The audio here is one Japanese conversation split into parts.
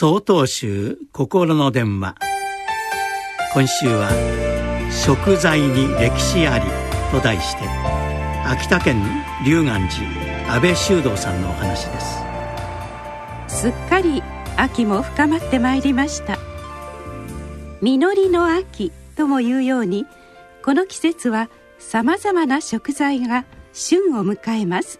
総統集心の電話。今週は「食材に歴史あり」と題して秋田県龍岩寺安倍修道さんのお話です。すっかり秋も深まってまいりました。実りの秋ともいうようにこの季節はさまざまな食材が旬を迎えます。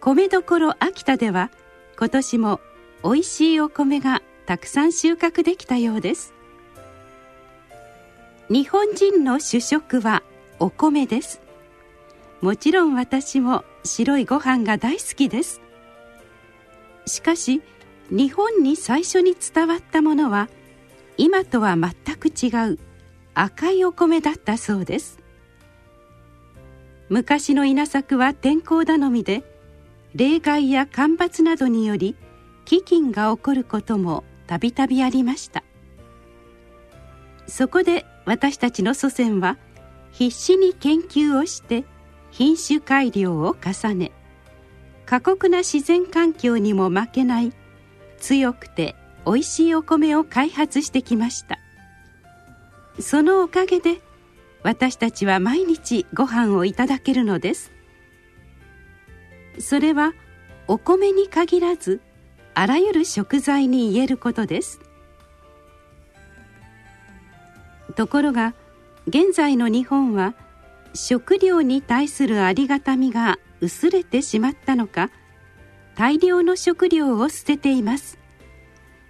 米どころ秋田では今年も美味しいお米がたくさん収穫できたようです。日本人の主食はお米です。もちろん私も白いご飯が大好きです。しかし日本に最初に伝わったものは今とは全く違う赤いお米だったそうです。昔の稲作は天候頼みで冷害や干ばつなどにより飢饉が起こることもたびたびありました。そこで私たちの祖先は必死に研究をして品種改良を重ね過酷な自然環境にも負けない強くて美味しいお米を開発してきました。そのおかげで私たちは毎日ご飯をいただけるのです。それはお米に限らずあらゆる食材に言えることです。ところが現在の日本は食料に対するありがたみが薄れてしまったのか大量の食料を捨てています。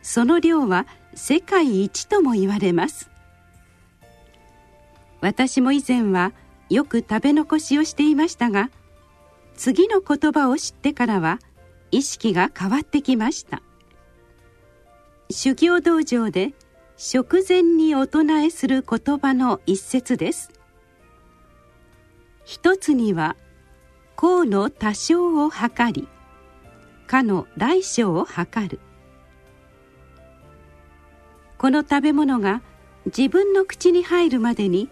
その量は世界一とも言われます。私も以前はよく食べ残しをしていましたが次の言葉を知ってからは意識が変わってきました。修行道場で食前にお唱えする言葉の一節です。一つには功の多少を図りかの大小を図る。この食べ物が自分の口に入るまでに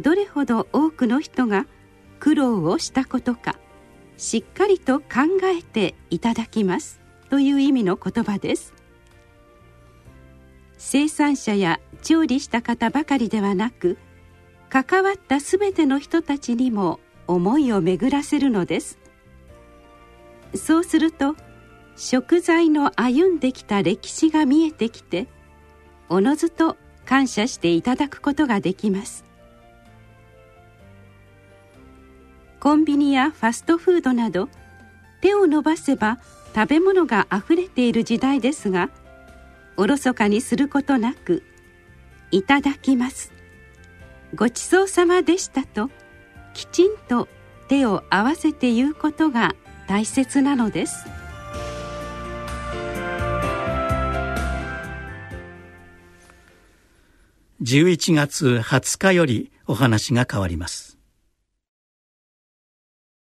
どれほど多くの人が苦労をしたことか。しっかりと考えていただきます。という意味の言葉です。生産者や調理した方ばかりではなく関わったすべての人たちにも思いを巡らせるのです。そうすると食材の歩んできた歴史が見えてきておのずと感謝していただくことができます。コンビニやファストフードなど手を伸ばせば食べ物があふれている時代ですがおろそかにすることなく「いただきます」「ごちそうさまでした」ときちんと手を合わせて言うことが大切なのです。11月20日よりお話が変わります。